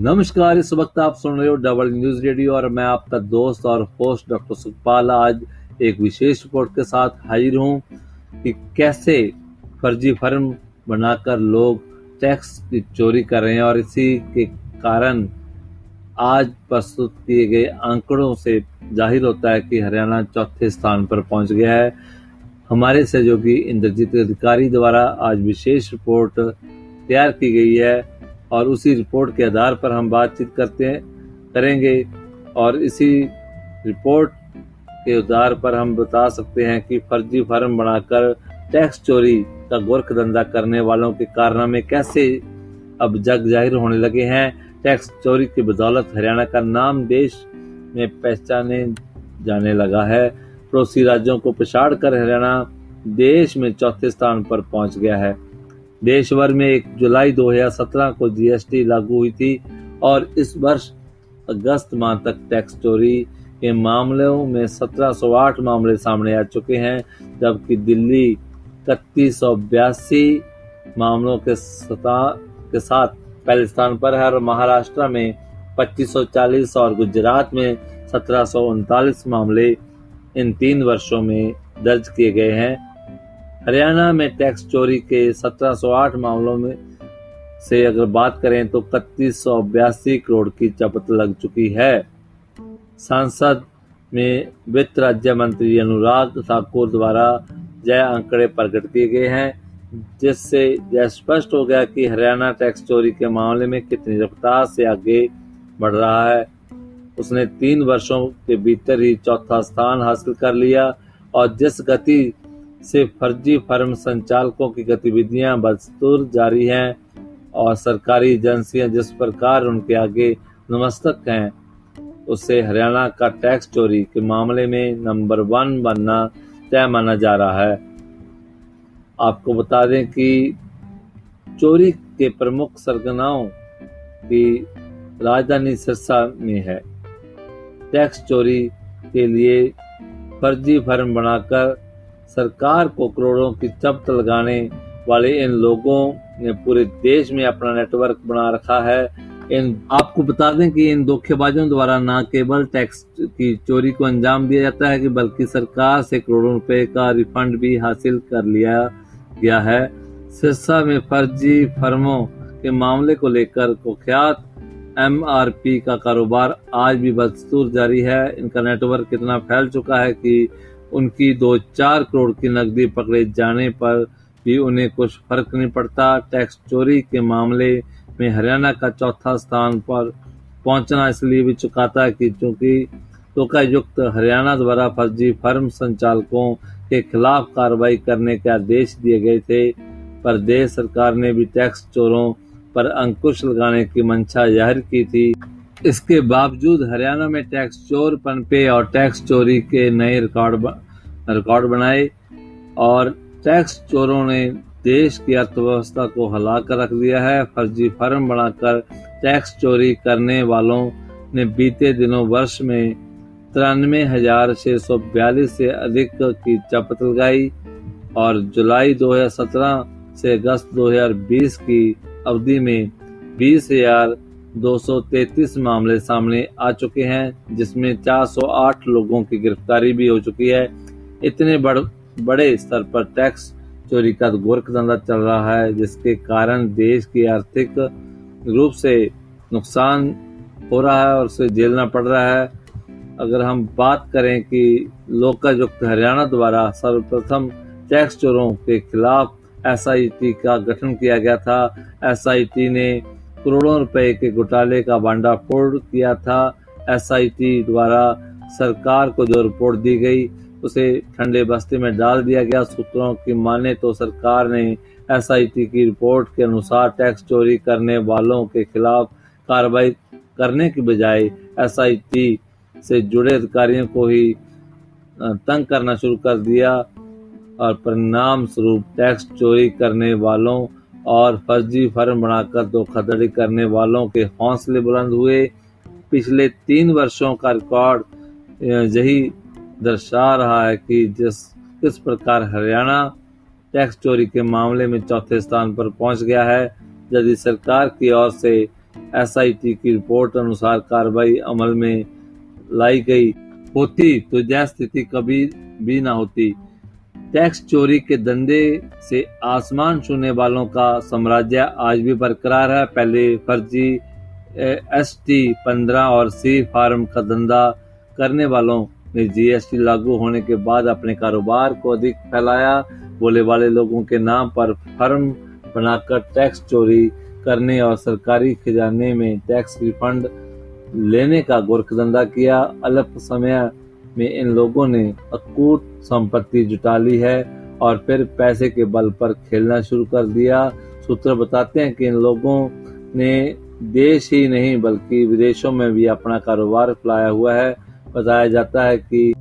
नमस्कार, इस वक्त आप सुन रहे हो डबल न्यूज़ रेडियो और मैं आपका दोस्त और होस्ट डॉक्टर सुखपाल आज एक विशेष रिपोर्ट के साथ हाजिर हूँ कि कैसे फर्जी फर्म बनाकर लोग टैक्स की चोरी कर रहे हैं और इसी के कारण आज प्रस्तुत किए गए आंकड़ों से ज़ाहिर होता है कि हरियाणा चौथे स्थान पर पहुँच गया है। हमारे सहयोगी इंद्रजीत अधिकारी द्वारा आज विशेष रिपोर्ट तैयार की गई है। और उसी रिपोर्ट के आधार पर हम बातचीत करते हैं, करेंगे। और इसी रिपोर्ट के आधार पर हम बता सकते हैं कि फर्जी फर्म बनाकर टैक्स चोरी का गोरख धंधा करने वालों के कारनामे कैसे अब जग ज़ाहिर होने लगे हैं। टैक्स चोरी की बदौलत हरियाणा का नाम देश में पहचाने जाने लगा है। पड़ोसी राज्यों को पछाड़ कर हरियाणा देश में चौथे स्थान पर पहुँच गया है। देश भर में एक जुलाई 2017 को जीएसटी लागू हुई थी और इस वर्ष अगस्त माह तक टैक्स चोरी के मामलों में 1708 मामले सामने आ चुके हैं जबकि दिल्ली इकतीस मामलों के, सता के साथ पहले स्थान पर है और महाराष्ट्र में 2540 और गुजरात में सत्रह सौ उनतालीस मामले इन तीन वर्षों में दर्ज किए गए हैं। हरियाणा में टैक्स चोरी के 1708 मामलों में से अगर बात करें तो इकतीस करोड़ की चपत लग चुकी है। सांसद में वित्त राज्य मंत्री अनुराग ठाकुर द्वारा जय आंकड़े प्रकट किए गए हैं, जिससे यह स्पष्ट हो गया कि हरियाणा टैक्स चोरी के मामले में कितनी रफ्तार से आगे बढ़ रहा है। उसने तीन वर्षों के भीतर ही चौथा स्थान हासिल कर लिया और जिस गति से फर्जी फर्म संचालकों की गतिविधियाँ बदस्तूर जारी हैं और सरकारी एजेंसियाँ जिस प्रकार उनके आगे नमस्तक हैं उससे हरियाणा का टैक्स चोरी के मामले में नंबर वन बनना तय माना जा रहा है। आपको बता दें कि चोरी के प्रमुख सरगनाओं की राजधानी सिरसा में है। टैक्स चोरी के लिए फर्जी फर्म बनाकर सरकार को करोड़ों की चपत लगाने वाले इन लोगों ने पूरे देश में अपना नेटवर्क बना रखा है। इन, आपको बता दें कि इन धोखेबाजों द्वारा न केवल टैक्स की चोरी को अंजाम दिया जाता है कि बल्कि सरकार से करोड़ों रुपए का रिफंड भी हासिल कर लिया गया है। सिरसा में फर्जी फर्मों के मामले को लेकर कुख्यात एमआरपी का कारोबार आज भी बदस्तूर जारी है। इनका नेटवर्क इतना फैल चुका है कि उनकी दो चार करोड़ की नकदी पकड़े जाने पर भी उन्हें कुछ फ़र्क नहीं पड़ता। टैक्स चोरी के मामले में हरियाणा का चौथा स्थान पर पहुँचना इसलिए भी चुकाता है कि चूँकि लोकायुक्त हरियाणा द्वारा फर्जी फर्म संचालकों के खिलाफ कार्रवाई करने के आदेश दिए गए थे, पर देश सरकार ने भी टैक्स चोरों पर अंकुश लगाने की मंशा ज़ाहिर की थी। इसके बावजूद हरियाणा में टैक्स चोर पनपे और टैक्स चोरी के नए रिकॉर्ड रिकॉर्ड बनाए और टैक्स चोरों ने देश की अर्थव्यवस्था को हिला कर रख दिया है। फर्जी फर्म बनाकर टैक्स चोरी करने वालों ने बीते दिनों वर्ष में तिरानवे हज़ार छह सौ बयालीस से अधिक की चपत लगाई और जुलाई 2017 से अगस्त 2020 की अवधि में बीस हज़ार 233 मामले सामने आ चुके हैं जिसमें 408 लोगों की गिरफ्तारी भी हो चुकी है। इतने बड़, बड़े स्तर पर टैक्स चोरी का गोरख धंधा चल रहा है जिसके कारण देश की आर्थिक रूप से नुकसान हो रहा है और उसे झेलना पड़ रहा है। अगर हम बात करें कि लोकायुक्त हरियाणा द्वारा सर्वप्रथम टैक्स चोरों के खिलाफ एसआईटी का गठन किया गया था एसआईटी ने करोड़ों रुपए के घोटाले का भांडाफोड़ किया था। एसआईटी द्वारा सरकार को जो रिपोर्ट दी गई, उसे ठंडे बस्ते में डाल दिया गया। सूत्रों की माने तो सरकार ने एसआईटी की रिपोर्ट के अनुसार टैक्स चोरी करने वालों के खिलाफ कार्रवाई करने की बजाय एसआईटी से जुड़े अधिकारियों को ही तंग करना शुरू कर दिया और परिणाम स्वरूप टैक्स चोरी करने वालों और फर्जी फर्म बनाकर धोखाधड़ी करने वालों के हौसले बुलंद हुए। पिछले तीन वर्षों का रिकॉर्ड यही दर्शा रहा है कि जिस, किस प्रकार हरियाणा टैक्स चोरी के मामले में चौथे स्थान पर पहुँच गया है, यदि सरकार की ओर से एसआईटी की रिपोर्ट अनुसार कार्रवाई अमल में लाई गई होती तो यह स्थिति कभी भी ना होती। टैक्स चोरी के धंधे से आसमान छूने वालों का साम्राज्य आज भी बरकरार है। पहले फर्जी एस टी पंद्रह और सी फार्म का धंधा करने वालों ने जीएसटी लागू होने के बाद अपने कारोबार को अधिक फैलाया। बोले वाले लोगों के नाम पर फर्म बनाकर टैक्स चोरी करने और सरकारी खजाने में टैक्स रिफंड लेने का गोरखधंधा किया। अल्प समय में इन लोगों ने अकूट संपत्ति जुटा ली है और फिर पैसे के बल पर खेलना शुरू कर दिया। सूत्र बताते हैं कि इन लोगों ने देश ही नहीं, बल्कि विदेशों में भी अपना कारोबार फैलाया हुआ है। बताया जाता है कि